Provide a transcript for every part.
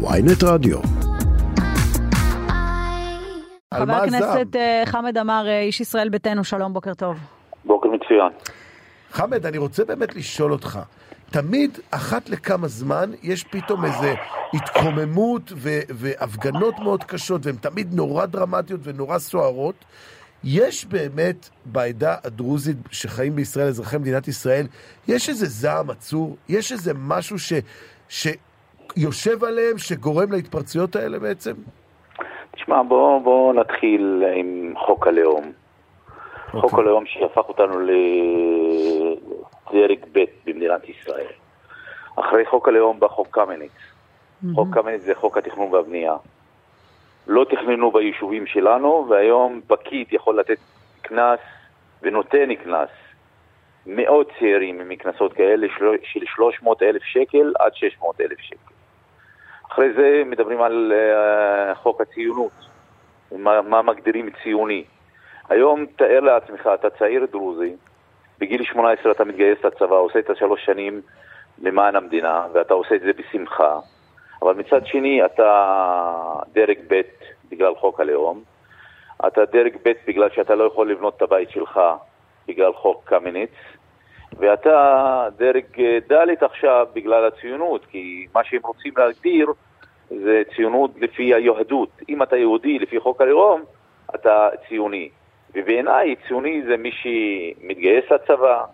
ויינט רדיו. חבר הכנסת אה, חמד עמאר, אה, איש ישראל ביתנו, שלום, בוקר טוב. בוקר מצוין. חמד, אני רוצה באמת לשאול אותך, תמיד אחת לכמה זמן יש פתאום איזה התקוממות ו- והפגנות מאוד קשות, והן תמיד נורא דרמטיות ונורא סוערות. יש באמת בעדה הדרוזית שחיים בישראל, אזרחי מדינת ישראל, יש איזה זעם עצור? יש איזה משהו ש... שיושב עליהם, שגורם להתפרצויות האלה בעצם? תשמע, בוא, בוא נתחיל עם חוק הלאום. Okay. חוק אוקיי. הלאום שהפך אותנו לדרג ב' במדינת ישראל. אחרי חוק הלאום בא חוק קמיניץ. Mm-hmm. חוק קמיניץ זה חוק התכנון והבנייה. לא תכננו ביישובים שלנו, והיום פקיד יכול לתת קנס ונותן קנס. מאות צעירים מקנסות כאלה של 300 אלף שקל עד 600 אלף שקל. אחרי זה מדברים על uh, חוק הציונות, מה, מה מגדירים ציוני. היום תאר לעצמך, אתה צעיר דרוזי, בגיל 18 אתה מתגייס לצבא, עושה את השלוש שנים למען המדינה, ואתה עושה את זה בשמחה, אבל מצד שני אתה דרג ב' בגלל חוק הלאום, אתה דרג ב' בגלל שאתה לא יכול לבנות את הבית שלך בגלל חוק קמיניץ, ואתה דרג ד' עכשיו בגלל הציונות, כי מה שהם רוצים להגדיר זה ציונות לפי היהדות. אם אתה יהודי לפי חוק הלאום, אתה ציוני. ובעיניי ציוני זה מי שמתגייס לצבא,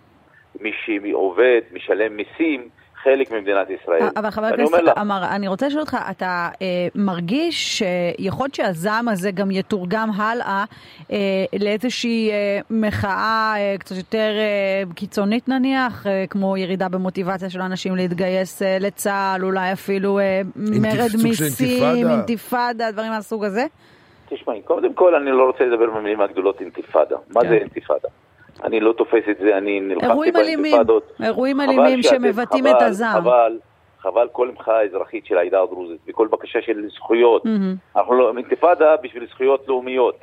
מי שעובד, משלם מיסים, חלק ממדינת ישראל. אבל חבר הכנסת אמר, אני רוצה לשאול אותך, אתה אה, מרגיש שיכול להיות שהזעם הזה גם יתורגם הלאה אה, לאיזושהי אה, מחאה אה, קצת יותר אה, קיצונית נניח, אה, כמו ירידה במוטיבציה של אנשים להתגייס אה, לצה"ל, אולי אפילו אה, מרד מיסים, אינתיפאדה, דברים מהסוג הזה? תשמעי, קודם כל אני לא רוצה לדבר במילים הגדולות אינתיפאדה. מה כן. זה אינתיפאדה? אני לא תופס את זה, אני נלחמתי באינתיפאדות. אירועים אלימים שמבטאים את הזעם. חבל, חבל כל מחאה אזרחית של העדה הדרוזית וכל בקשה של זכויות. Mm-hmm. אנחנו לא, אינתיפאדה בשביל זכויות לאומיות.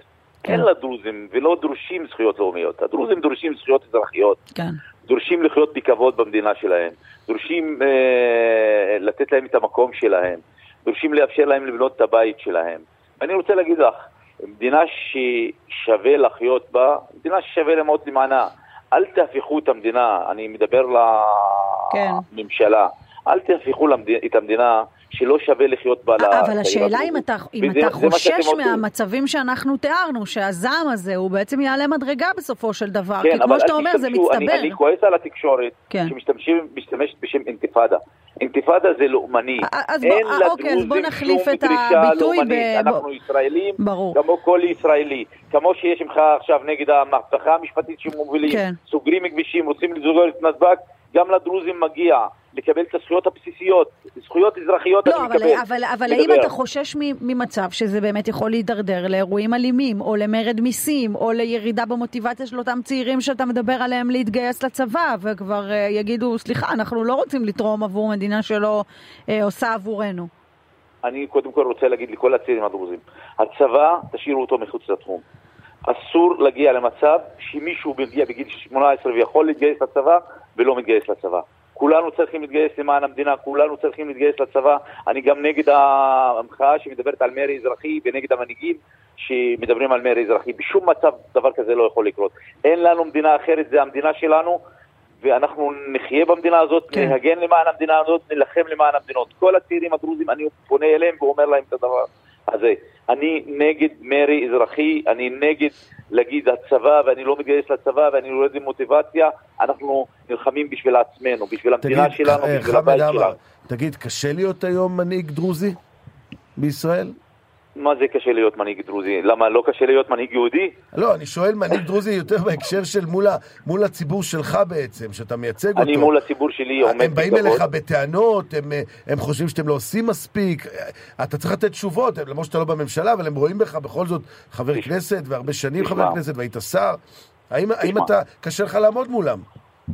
כן. אין לדרוזים ולא דורשים זכויות לאומיות. הדרוזים דורשים זכויות אזרחיות. כן. דורשים לחיות בכבוד במדינה שלהם. דורשים אה, לתת להם את המקום שלהם. דורשים לאפשר להם לבנות את הבית שלהם. ואני רוצה להגיד לך, מדינה ששווה לחיות בה, מדינה ששווה למות למענה. אל תהפכו את המדינה, אני מדבר כן. לממשלה, אל תהפכו את המדינה שלא שווה לחיות בה. אבל השאלה אם אתה, אם וזה, אתה חושש מהמצבים שאנחנו תיארנו, שהזעם הזה הוא בעצם יעלה מדרגה בסופו של דבר, כן, כי כמו שאתה אומר זה מצטבר. אני, אני כועס על התקשורת כן. שמשתמשת בשם אינתיפאדה. אינתיפאדה זה לאומני. אז בוא, אין אוקיי, אז בוא נחליף את הביטוי ב... אנחנו ישראלים, ברור. כמו כל ישראלי. כמו שיש ממך עכשיו נגד המהפכה המשפטית שמובילים, כן. סוגרים כבישים, רוצים לסגור את נתב"ג, גם לדרוזים מגיע. לקבל את הזכויות הבסיסיות, זכויות אזרחיות לא, אני אבל, מקבל. אבל, אבל האם אתה חושש ממצב שזה באמת יכול להידרדר לאירועים אלימים, או למרד מיסים, או לירידה במוטיבציה של אותם צעירים שאתה מדבר עליהם להתגייס לצבא, וכבר uh, יגידו, סליחה, אנחנו לא רוצים לתרום עבור מדינה שלא uh, עושה עבורנו. אני קודם כל רוצה להגיד לכל הצעירים הדרוזים, הצבא, תשאירו אותו מחוץ לתחום. אסור להגיע למצב שמישהו מגיע בגיל 18 ויכול להתגייס לצבא ולא מתגייס לצבא. כולנו צריכים להתגייס למען המדינה, כולנו צריכים להתגייס לצבא. אני גם נגד המחאה שמדברת על מרי אזרחי ונגד המנהיגים שמדברים על מרי אזרחי. בשום מצב דבר כזה לא יכול לקרות. אין לנו מדינה אחרת, זה המדינה שלנו, ואנחנו נחיה במדינה הזאת, כן. נהגן למען המדינה הזאת, נלחם למען המדינות. כל הצעירים הדרוזים, אני פונה אליהם ואומר להם את הדבר הזה. אני נגד מרי אזרחי, אני נגד להגיד הצבא ואני לא מתגייס לצבא ואני יורד מוטיבציה, אנחנו נלחמים בשביל עצמנו, בשביל המדינה תגיד, שלנו, אה, בשביל הבית שלנו. תגיד, קשה להיות היום מנהיג דרוזי בישראל? מה זה קשה להיות מנהיג דרוזי? למה לא קשה להיות מנהיג יהודי? לא, אני שואל מנהיג דרוזי יותר בהקשר של מול, ה, מול הציבור שלך בעצם, שאתה מייצג אני אותו. אני מול הציבור שלי עומד הם באים אליך בטענות, הם, הם חושבים שאתם לא עושים מספיק, אתה צריך לתת תשובות, למרות שאתה לא בממשלה, אבל הם רואים בך בכל זאת חבר תשמע. כנסת, והרבה שנים תשמע. חבר כנסת, והיית שר. האם, האם אתה, קשה לך לעמוד מולם?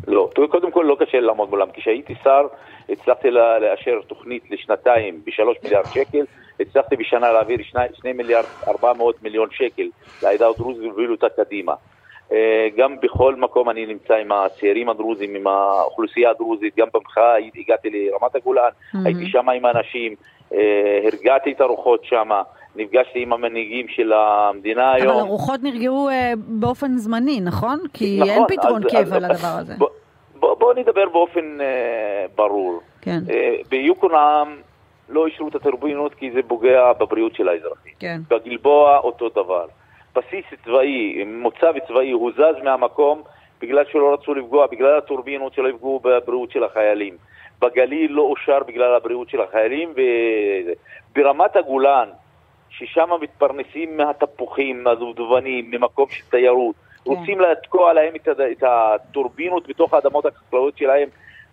לא, קודם כל לא קשה לעמוד מולם. כשהייתי שר, הצלחתי לאשר תוכנית לשנתיים בשלוש מיליארד שקל. הצלחתי בשנה להעביר שני מיליארד ארבע מאות מיליון שקל לעדה הדרוזית והובילו אותה קדימה. גם בכל מקום אני נמצא עם הצעירים הדרוזים, עם האוכלוסייה הדרוזית, גם במחאה הגעתי לרמת הגולן, mm-hmm. הייתי שם עם האנשים, אה, הרגעתי את הרוחות שם, נפגשתי עם המנהיגים של המדינה אבל היום. הרוחות נרגעו אה, באופן זמני, נכון? כי נכון, אין פתרון אז- קבע אז- לדבר הזה. בוא- בוא בוא נדבר באופן אה, ברור. כן, אה, ביוקנעם לא אישרו את הטורבינות כי זה פוגע בבריאות של האזרחים. כן. בגלבוע אותו דבר. בסיס צבאי, מוצב צבאי, הוזז מהמקום בגלל שלא רצו לפגוע, בגלל הטורבינות שלא יפגעו בבריאות של החיילים. בגליל לא אושר בגלל הבריאות של החיילים, וברמת הגולן, ששם מתפרנסים מהתפוחים, מהדובדבנים, ממקום של תיירות, כן. רוצים לתקוע להם את, הד- את הטורבינות בתוך האדמות החקלאיות שלהם,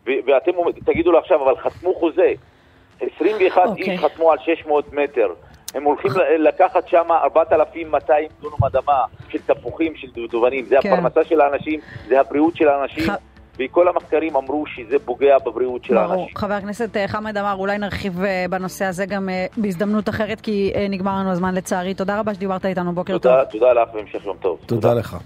ו- ואתם תגידו לו עכשיו, אבל חתמו חוזה. 21 אוקיי. איש חתמו על 600 מטר. הם הולכים ל- לקחת שם 4,200 דונם אדמה של תפוחים, של דובדבנים. זה כן. הפרנסה של האנשים, זה הבריאות של האנשים, ח- וכל המחקרים אמרו שזה פוגע בבריאות של ברור. האנשים. חבר הכנסת אה, חמד עמאר, אולי נרחיב אה, בנושא הזה גם אה, בהזדמנות אחרת, כי אה, נגמר לנו הזמן לצערי. תודה רבה שדיברת איתנו, בוקר טוב. תודה, תודה לך והמשך יום טוב. תודה לך.